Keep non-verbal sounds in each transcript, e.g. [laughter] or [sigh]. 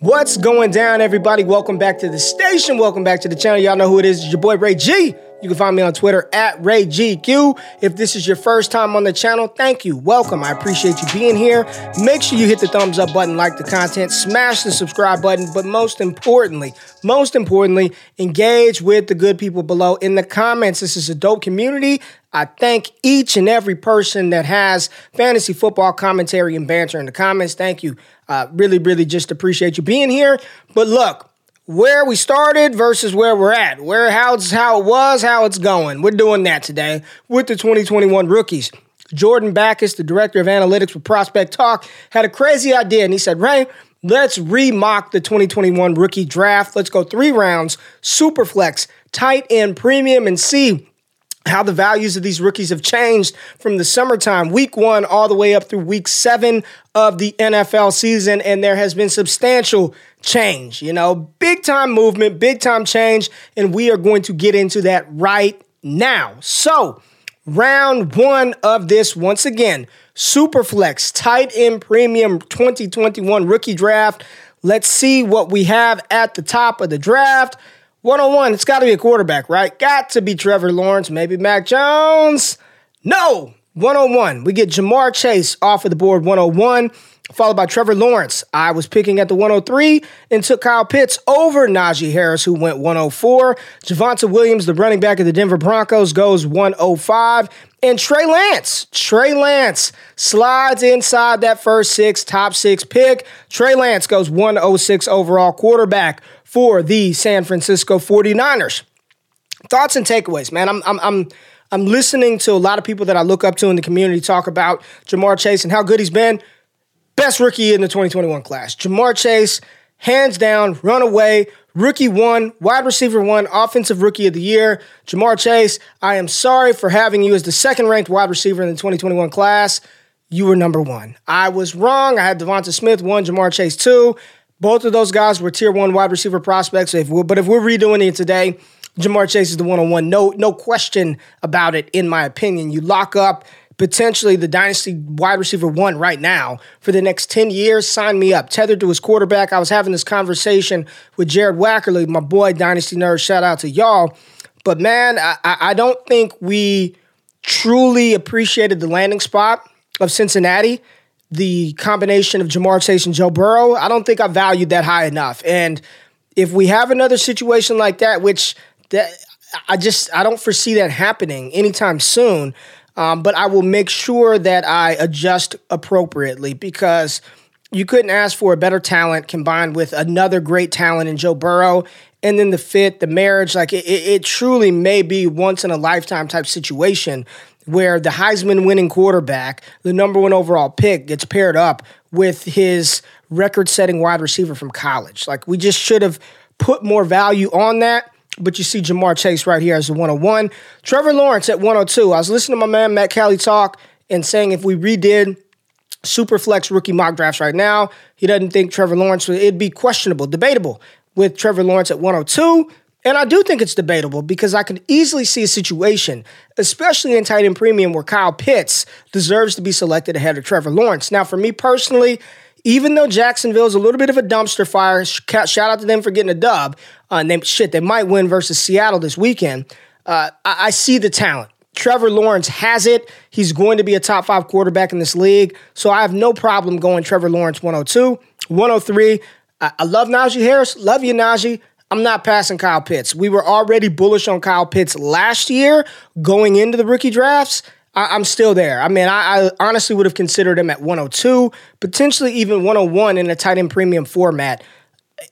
What's going down, everybody? Welcome back to the station. Welcome back to the channel. Y'all know who it is. It's your boy Ray G. You can find me on Twitter at RayGQ. If this is your first time on the channel, thank you. Welcome. I appreciate you being here. Make sure you hit the thumbs up button, like the content, smash the subscribe button, but most importantly, most importantly, engage with the good people below in the comments. This is a dope community. I thank each and every person that has fantasy football commentary and banter in the comments. Thank you. Uh, really, really just appreciate you being here. But look, where we started versus where we're at, where how it's how it was, how it's going. We're doing that today with the 2021 rookies. Jordan Backus, the director of analytics for Prospect Talk, had a crazy idea, and he said, "Ray, let's remock the 2021 rookie draft. Let's go three rounds, super flex, tight end, premium, and see." How the values of these rookies have changed from the summertime, week one, all the way up through week seven of the NFL season. And there has been substantial change, you know, big time movement, big time change. And we are going to get into that right now. So, round one of this, once again, Superflex tight end premium 2021 rookie draft. Let's see what we have at the top of the draft. 101, it's got to be a quarterback, right? Got to be Trevor Lawrence, maybe Mac Jones. No, 101. We get Ja'Marr Chase off of the board 101, followed by Trevor Lawrence. I was picking at the 103 and took Kyle Pitts over Najee Harris, who went 104. Javonte Williams, the running back of the Denver Broncos, goes 105. And Trey Lance, Trey Lance slides inside that first six, top six pick. Trey Lance goes 106 overall quarterback for the San Francisco 49ers. Thoughts and takeaways, man. I'm I'm I'm I'm listening to a lot of people that I look up to in the community talk about Ja'Marr Chase and how good he's been. Best rookie in the 2021 class. Ja'Marr Chase, hands down, runaway, rookie one, wide receiver one, offensive rookie of the year. Ja'Marr Chase, I am sorry for having you as the second ranked wide receiver in the 2021 class. You were number one. I was wrong. I had Devonta Smith one, Ja'Marr Chase two. Both of those guys were tier one wide receiver prospects. If but if we're redoing it today, Ja'Marr Chase is the one on one. No, no question about it, in my opinion. You lock up potentially the dynasty wide receiver one right now for the next 10 years. Sign me up. Tethered to his quarterback. I was having this conversation with Jared Wackerly, my boy, Dynasty Nerd. Shout out to y'all. But man, I, I don't think we truly appreciated the landing spot of Cincinnati the combination of Ja'Marr Chase and Joe Burrow, I don't think I valued that high enough. And if we have another situation like that, which that I just I don't foresee that happening anytime soon, um, but I will make sure that I adjust appropriately because you couldn't ask for a better talent combined with another great talent in Joe Burrow. And then the fit, the marriage, like it, it, truly may be once in a lifetime type situation where the Heisman winning quarterback, the number one overall pick, gets paired up with his record setting wide receiver from college. Like, we just should have put more value on that. But you see Ja'Marr Chase right here as the 101. Trevor Lawrence at 102. I was listening to my man Matt Callie talk and saying if we redid Superflex rookie mock drafts right now, he doesn't think Trevor Lawrence, would, it'd be questionable, debatable with Trevor Lawrence at 102. And I do think it's debatable because I could easily see a situation, especially in tight end premium, where Kyle Pitts deserves to be selected ahead of Trevor Lawrence. Now, for me personally, even though Jacksonville is a little bit of a dumpster fire, shout out to them for getting a dub. Uh, they, shit, they might win versus Seattle this weekend. Uh, I, I see the talent. Trevor Lawrence has it. He's going to be a top five quarterback in this league. So I have no problem going Trevor Lawrence 102. 103. I, I love Najee Harris. Love you, Najee. I'm not passing Kyle Pitts. We were already bullish on Kyle Pitts last year going into the rookie drafts. I, am still there. I mean, I, I, honestly would have considered him at 102, potentially even 101 in a tight end premium format.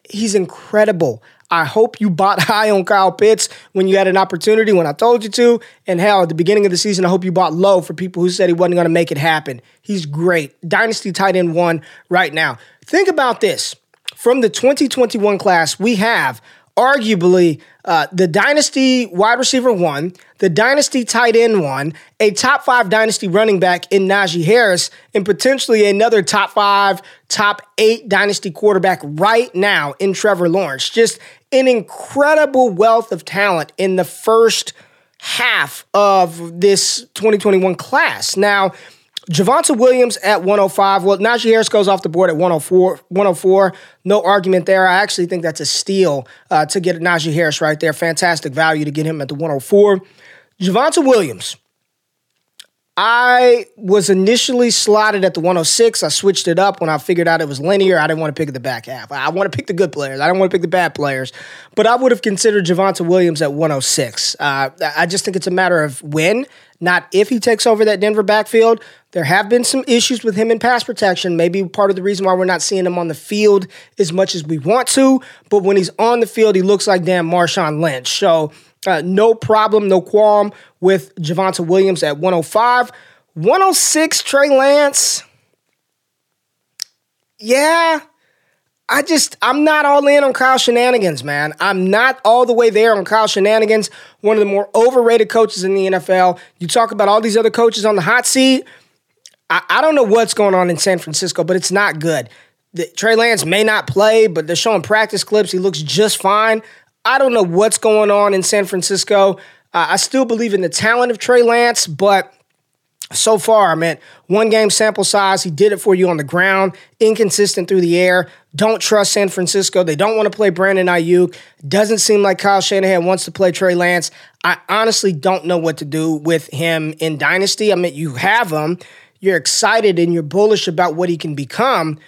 He's incredible. I hope you bought [laughs] high on Kyle Pitts when you had an opportunity when I told you to. And hell, at the beginning of the season, I hope you bought low for people who said he wasn't going to make it happen. He's great. Dynasty tight end one right now. Think about this from the 2021 class, we have arguably uh, the dynasty wide receiver one, the dynasty tight end one, a top five dynasty running back in Najee Harris, and potentially another top five, top eight dynasty quarterback right now in Trevor Lawrence. Just an incredible wealth of talent in the first half of this 2021 class. Now, Javonte Williams at 105. Well, Najee Harris goes off the board at 104. 104. No argument there. I actually think that's a steal uh, to get Najee Harris right there. Fantastic value to get him at the 104. Javonte Williams. I was initially slotted at the 106. I switched it up when I figured out it was linear. I didn't want to pick the back half. I want to pick the good players. I don't want to pick the bad players. But I would have considered Javonte Williams at 106. Uh, I just think it's a matter of when, not if he takes over that Denver backfield. There have been some issues with him in pass protection. Maybe part of the reason why we're not seeing him on the field as much as we want to. But when he's on the field, he looks like damn Marshawn Lynch. So uh, no problem, no qualm with Javonte Williams at 105. 106, Trey Lance. Yeah, I just, I'm not all in on Kyle Shenanigans, man. I'm not all the way there on Kyle Shenanigans, one of the more overrated coaches in the NFL. You talk about all these other coaches on the hot seat. I, I don't know what's going on in San Francisco, but it's not good. The, Trey Lance may not play, but they're showing practice clips. He looks just fine. I don't know what's going on in San Francisco. Uh, I still believe in the talent of Trey Lance, but so far, man, one game sample size. He did it for you on the ground, inconsistent through the air. Don't trust San Francisco. They don't want to play Brandon Aiyuk. Doesn't seem like Kyle Shanahan wants to play Trey Lance. I honestly don't know what to do with him in Dynasty. I mean, you have him, you're excited and you're bullish about what he can become.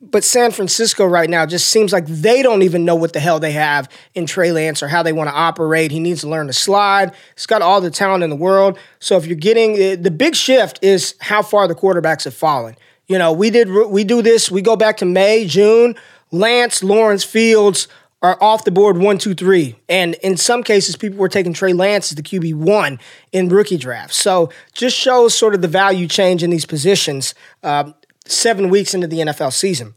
But San Francisco right now just seems like they don't even know what the hell they have in Trey Lance or how they want to operate. He needs to learn to slide. He's got all the talent in the world. So if you're getting eh, the big shift is how far the quarterbacks have fallen. You know, we did we do this. We go back to May, June. Lance, Lawrence, Fields are off the board one, two, three. And in some cases, people were taking Trey Lance as the QB one in rookie drafts. So just shows sort of the value change in these positions. Uh, seven weeks into the NFL season.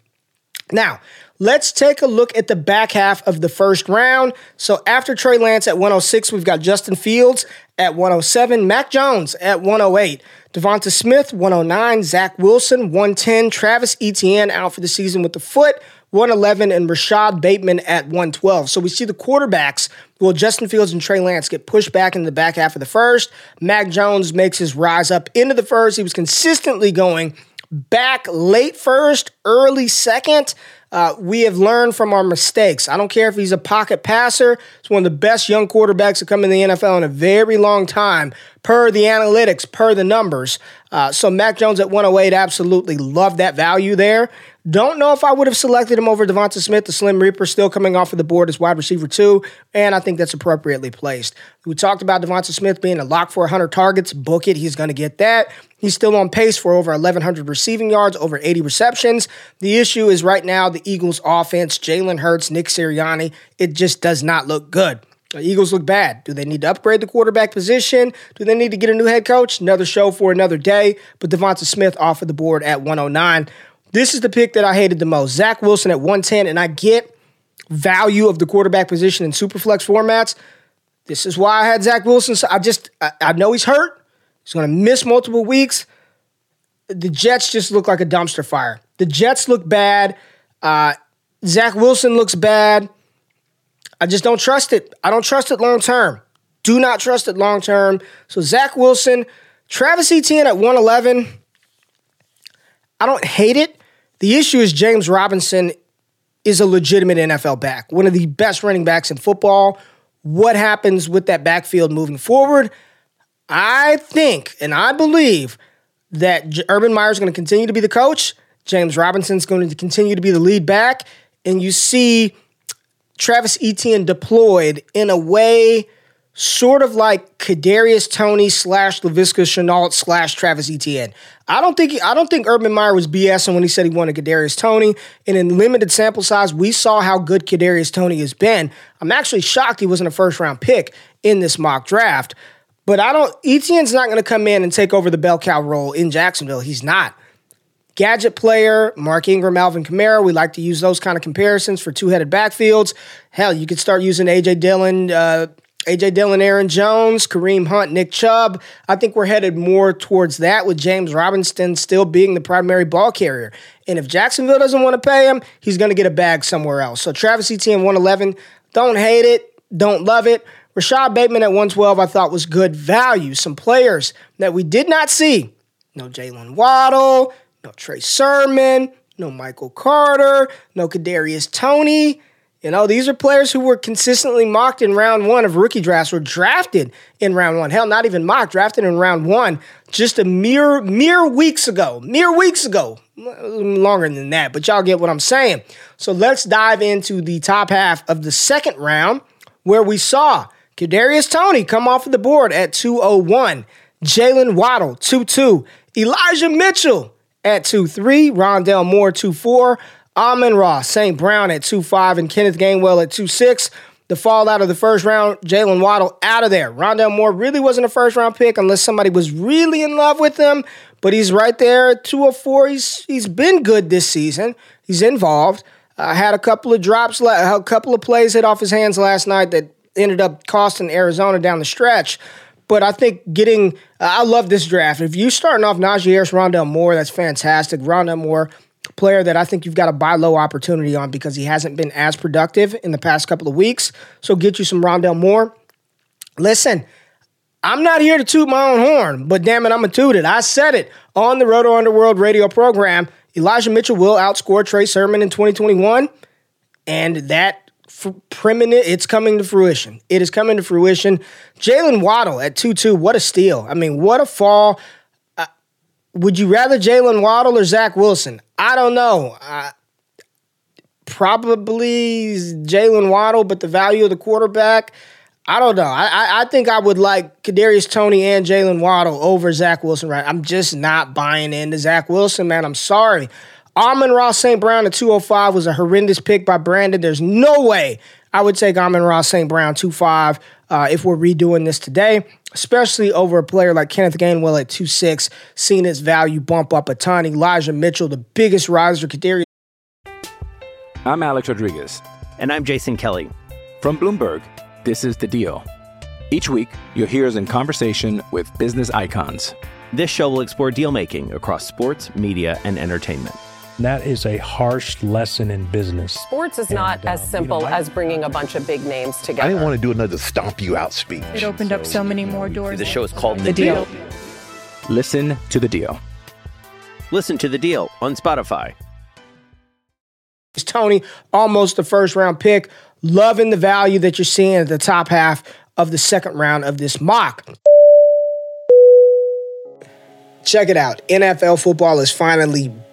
Now, let's take a look at the back half of the first round. So after Trey Lance at 106, we've got Justin Fields at 107, Mac Jones at 108, Devonta Smith 109, Zach Wilson 110, Travis Etienne out for the season with the foot. 111 and Rashod Bateman at 112. So we see the quarterbacks, well, Justin Fields and Trey Lance get pushed back into the back half of the first. Mac Jones makes his rise up into the first. He was consistently going back late first, early second. Uh, we have learned from our mistakes. I don't care if he's a pocket passer. It's one of the best young quarterbacks to come in the NFL in a very long time, per the analytics, per the numbers. Uh, so Mac Jones at 108, absolutely love that value there. Don't know if I would have selected him over Devonta Smith, the Slim Reaper, still coming off of the board as wide receiver two, and I think that's appropriately placed. We talked about Devonta Smith being a lock for 100 targets. Book it, he's going to get that. He's still on pace for over 1,100 receiving yards, over 80 receptions. The issue is right now the Eagles' offense, Jalen Hurts, Nick Sirianni, it just does not look good. The Eagles look bad. Do they need to upgrade the quarterback position? Do they need to get a new head coach? Another show for another day. But Devonta Smith off of the board at 109. This is the pick that I hated the most. Zach Wilson at 110, and I get value of the quarterback position in superflex formats. This is why I had Zach Wilson. So I just I, I know he's hurt. He's going to miss multiple weeks. The Jets just look like a dumpster fire. The Jets look bad. Uh, Zach Wilson looks bad. I just don't trust it. I don't trust it long term. Do not trust it long term. So Zach Wilson, Travis Etienne at 111. I don't hate it. The issue is James Robinson is a legitimate NFL back, one of the best running backs in football. What happens with that backfield moving forward? I think and I believe that Urban Meyer is going to continue to be the coach. James Robinson's going to continue to be the lead back. And you see Travis Etienne deployed in a way sort of like Kadarius Toney slash Laviska Shenault slash Travis Etienne. I don't think I don't think Urban Meyer was BSing when he said he wanted Kadarius Toney. And in limited sample size, we saw how good Kadarius Toney has been. I'm actually shocked he wasn't a first round pick in this mock draft. But I don't Etienne's not going to come in and take over the bell cow role in Jacksonville. He's not. Gadget player, Mark Ingram, Alvin Kamara. We like to use those kind of comparisons for two-headed backfields. Hell, you could start using AJ Dillon, uh, AJ Dillon, Aaron Jones, Kareem Hunt, Nick Chubb. I think we're headed more towards that with James Robinson still being the primary ball carrier. And if Jacksonville doesn't want to pay him, he's going to get a bag somewhere else. So Travis Etienne 111, don't hate it, don't love it. Rashod Bateman at 112, I thought was good value. Some players that we did not see. No Jalen Waddle, no Trey Sermon, no Michael Carter, no Kadarius Toney. You know, these are players who were consistently mocked in round one of rookie drafts, were drafted in round one. Hell, not even mocked, drafted in round one just a mere mere weeks ago. Mere weeks ago. Mm, longer than that, but y'all get what I'm saying. So let's dive into the top half of the second round, where we saw Kadarius Toney come off of the board at 201, Jalen Waddle 2-2, Elijah Mitchell at 2-3, Rondale Moore 2-4, Amon Ross, St. Brown at 2-5, and Kenneth Gainwell at 2-6. The fallout of the first round, Jalen Waddle out of there. Rondale Moore really wasn't a first round pick unless somebody was really in love with him, but he's right there at 204. He's he's been good this season. He's involved. Uh, had a couple of drops, a couple of plays hit off his hands last night that ended up costing Arizona down the stretch. But I think getting, I love this draft. If you starting off Najee Harris, Rondale Moore, that's fantastic. Rondale Moore, player that I think you've got a buy low opportunity on because he hasn't been as productive in the past couple of weeks. So get you some Rondale Moore. Listen, I'm not here to toot my own horn, but damn it, I'm a toot it. I said it on the Roto Underworld radio program. Elijah Mitchell will outscore Trey Sermon in 2021, and that preeminent, it's coming to fruition. It is coming to fruition. Jalen Waddle at 2 2, what a steal. I mean, what a fall. Uh, would you rather Jalen Waddle or Zach Wilson? I don't know. Probably Jalen Waddle, but the value of the quarterback, I don't know. I, I think I would like Kadarius Toney and Jalen Waddle over Zach Wilson. Right? I'm just not buying into Zach Wilson, man. I'm sorry. Amon-Ra St. Brown at 205 was a horrendous pick by Brandon. There's no way I would take Amon Ross St. Brown 2.5 uh, if we're redoing this today, especially over a player like Kenneth Gainwell at 2.6, seeing his value bump up a ton. Elijah Mitchell, the biggest riser, Kadarius. I'm Alex Rodriguez. And I'm Jason Kelly. From Bloomberg, this is The Deal. Each week, you'll hear us in conversation with business icons. This show will explore deal making across sports, media, and entertainment. That is a harsh lesson in business. Sports is not as uh, simple as bringing a bunch of big names together. I didn't want to do another stomp you out speech. It opened up so many more doors. The show is called The, The deal. Deal. Listen to the deal. Listen to The Deal on Spotify. It's Toney, almost the first round pick. Loving the value that you're seeing at the top half of the second round of this mock. Check it out. NFL football is finally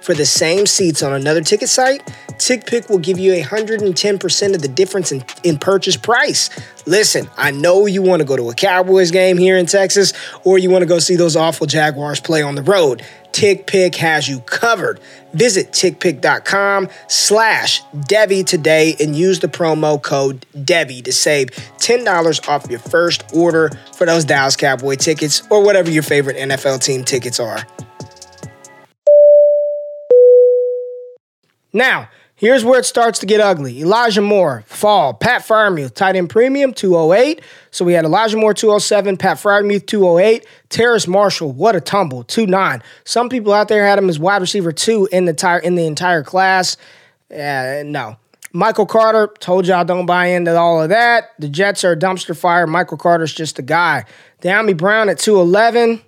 for the same seats on another ticket site, TickPick will give you 110% of the difference in, in purchase price. Listen, I know you want to go to a Cowboys game here in Texas, or you want to go see those awful Jaguars play on the road. TickPick has you covered. Visit tickpick.com slash Debbie today and use the promo code Debbie to save $10 off your first order for those Dallas Cowboy tickets or whatever your favorite NFL team tickets are. Now, Here's where it starts to get ugly. Elijah Moore, fall. Pat Freiermuth, tight end premium, 208. So we had Elijah Moore, 207. Pat Freiermuth, 208. Terrace Marshall, what a tumble, 29. Some people out there had him as wide receiver two in the entire in the entire class. Uh, no. Michael Carter, told y'all don't buy into all of that. The Jets are a dumpster fire. Michael Carter's just a guy. Dyami Brown at 211.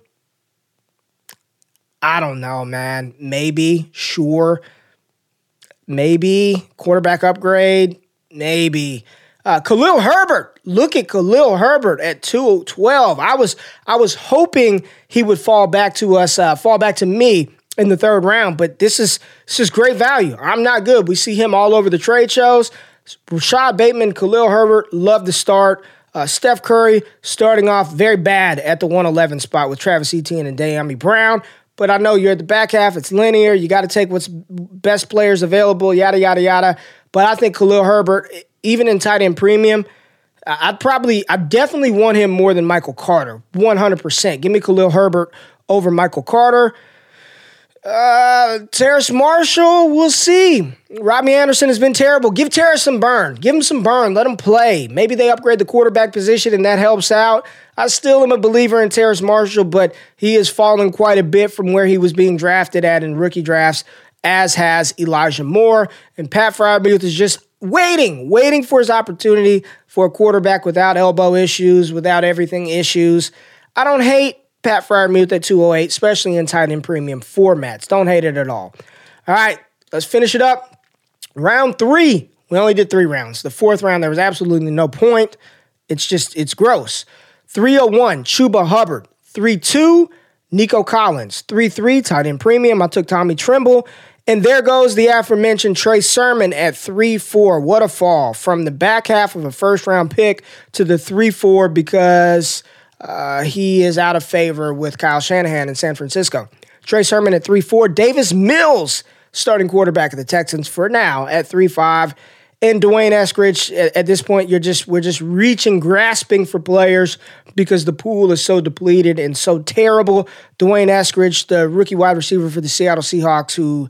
I don't know, man. Maybe, sure. Maybe. Quarterback upgrade, maybe. Uh, Khalil Herbert, look at Khalil Herbert at 212. I was I was hoping he would fall back to us, uh, fall back to me in the third round, but this is this is great value. I'm not good. We see him all over the trade shows. Rashod Bateman, Khalil Herbert, love the start. Uh, Steph Curry starting off very bad at the 111 spot with Travis Etienne and Dyami Brown. But I know you're at the back half. It's linear. You got to take what's best players available, yada, yada, yada. But I think Khalil Herbert, even in tight end premium, I'd probably, I definitely want him more than Michael Carter, 100%. Give me Khalil Herbert over Michael Carter. Uh, Terrace Marshall, we'll see. Robbie Anderson has been terrible. Give Terrace some burn. Give him some burn. Let him play. Maybe they upgrade the quarterback position and that helps out. I still am a believer in Terrace Marshall, but he has fallen quite a bit from where he was being drafted at in rookie drafts, as has Elijah Moore. And Pat Freiermuth is just waiting, waiting for his opportunity for a quarterback without elbow issues, without everything issues. I don't hate Pat Freiermuth at 208, especially in tight end premium formats. Don't hate it at all. All right, let's finish it up. Round three. We only did three rounds. The fourth round, there was absolutely no point. It's just, it's gross. 301, Chuba Hubbard. 3 2, Nico Collins. 3 3, tight end premium. I took Tommy Tremble. And there goes the aforementioned Trey Sermon at 3 4. What a fall from the back half of a first round pick to the 3 4 because uh, he is out of favor with Kyle Shanahan in San Francisco. Trey Sermon at 3 4. Davis Mills, starting quarterback of the Texans for now at 3 5. And D'Wayne Eskridge, at, at, this point, you're just we're just reaching, grasping for players because the pool is so depleted and so terrible. D'Wayne Eskridge, the rookie wide receiver for the Seattle Seahawks, who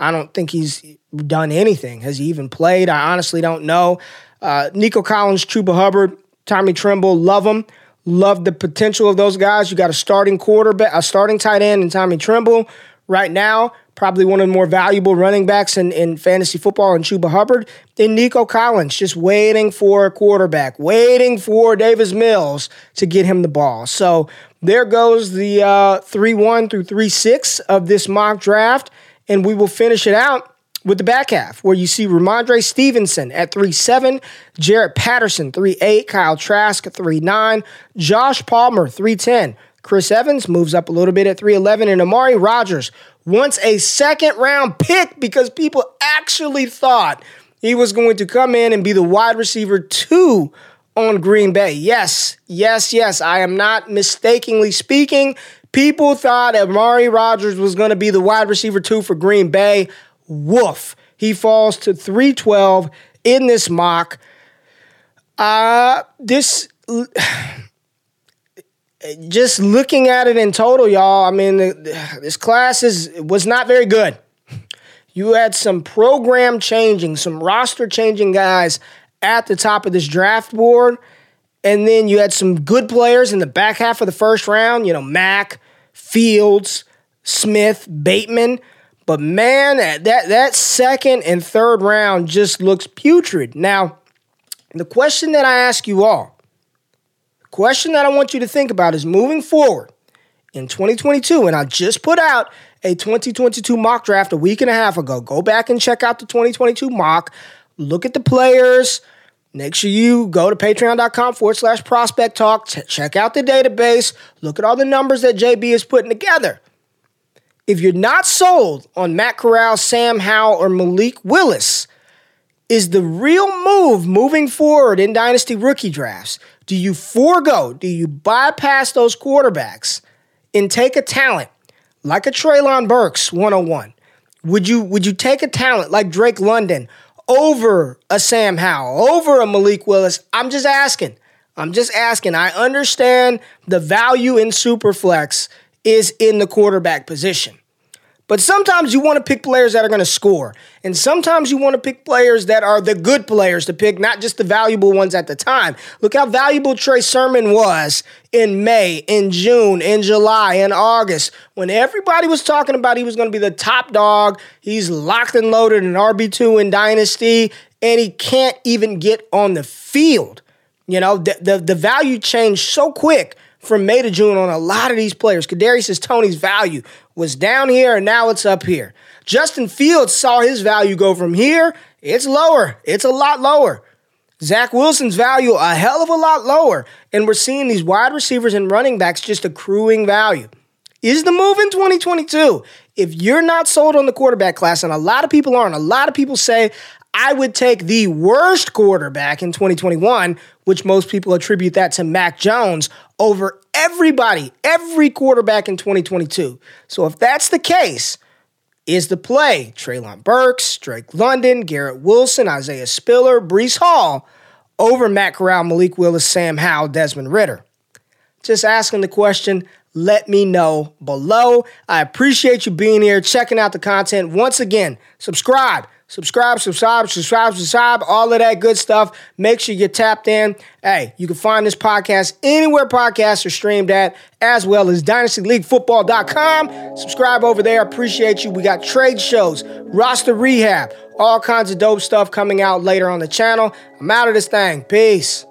I don't think he's done anything. Has he even played? I honestly don't know. Uh, Nico Collins, Chuba Hubbard, Tommy Tremble, love them. Love the potential of those guys. You got a starting quarterback, a starting tight end, and Tommy Tremble. Right now, probably one of the more valuable running backs in, in fantasy football and Chuba Hubbard. And Nico Collins, just waiting for a quarterback, waiting for Davis Mills to get him the ball. So there goes the uh, 3 1 through 3 6 of this mock draft. And we will finish it out with the back half, where you see Rhamondre Stevenson at 3'7, Jaret Patterson 3'8, Kyle Trask 3'9, Josh Palmer 3'10, Chris Evans moves up a little bit at 3'11, and Amari Rogers wants a second round pick because people actually thought he was going to come in and be the wide receiver two on Green Bay. Yes, yes, yes. I am not mistakenly speaking. People thought Amari Rogers was going to be the wide receiver two for Green Bay. Woof. He falls to 312 in this mock. Uh, this. [sighs] Just looking at it in total, y'all, I mean, this class is was not very good. You had some program changing, some roster changing guys at the top of this draft board. And then you had some good players in the back half of the first round, you know, Mac, Fields, Smith, Bateman. But man, that that second and third round just looks putrid. Now, the question that I ask you all, the question that I want you to think about is moving forward in 2022, and I just put out a 2022 mock draft a week and a half ago. Go back and check out the 2022 mock. Look at the players. Make sure you go to patreon.com forward slash prospect talk. check out the database. Look at all the numbers that JB is putting together. If you're not sold on Matt Corral, Sam Howell, or Malik Willis, is the real move moving forward in dynasty rookie drafts? Do you forego, do you bypass those quarterbacks and take a talent like a Treylon Burks 101? Would you would you take a talent like Drake London over a Sam Howell, over a Malik Willis? I'm just asking. I'm just asking. I understand the value in Superflex is in the quarterback position. But sometimes you want to pick players that are going to score. And sometimes you want to pick players that are the good players to pick, not just the valuable ones at the time. Look how valuable Trey Sermon was in May, in June, in July, in August, when everybody was talking about he was going to be the top dog. He's locked and loaded in RB2 in Dynasty, and he can't even get on the field. You know, the, the, the value changed so quick from May to June on a lot of these players. Kadarius Toney's value was down here and now it's up here. Justin Fields saw his value go from here, it's lower. It's a lot lower. Zach Wilson's value a hell of a lot lower. And we're seeing these wide receivers and running backs just accruing value. Is the move in 2022? If you're not sold on the quarterback class, and a lot of people aren't, a lot of people say, I would take the worst quarterback in 2021, which most people attribute that to Mac Jones, over everybody, every quarterback in 2022. So if that's the case, is the play Treylon Burks, Drake London, Garrett Wilson, Isaiah Spiller, Breece Hall over Matt Corral, Malik Willis, Sam Howell, Desmond Ridder? Just asking the question. Let me know below. I appreciate you being here, checking out the content. Once again, subscribe subscribe, subscribe, subscribe, subscribe, all of that good stuff. Make sure you're tapped in. Hey, you can find this podcast anywhere podcasts are streamed at, as well as dynastyleaguefootball.com. Subscribe over there. Appreciate you. We got trade shows, roster rehab, all kinds of dope stuff coming out later on the channel. I'm out of this thing. Peace.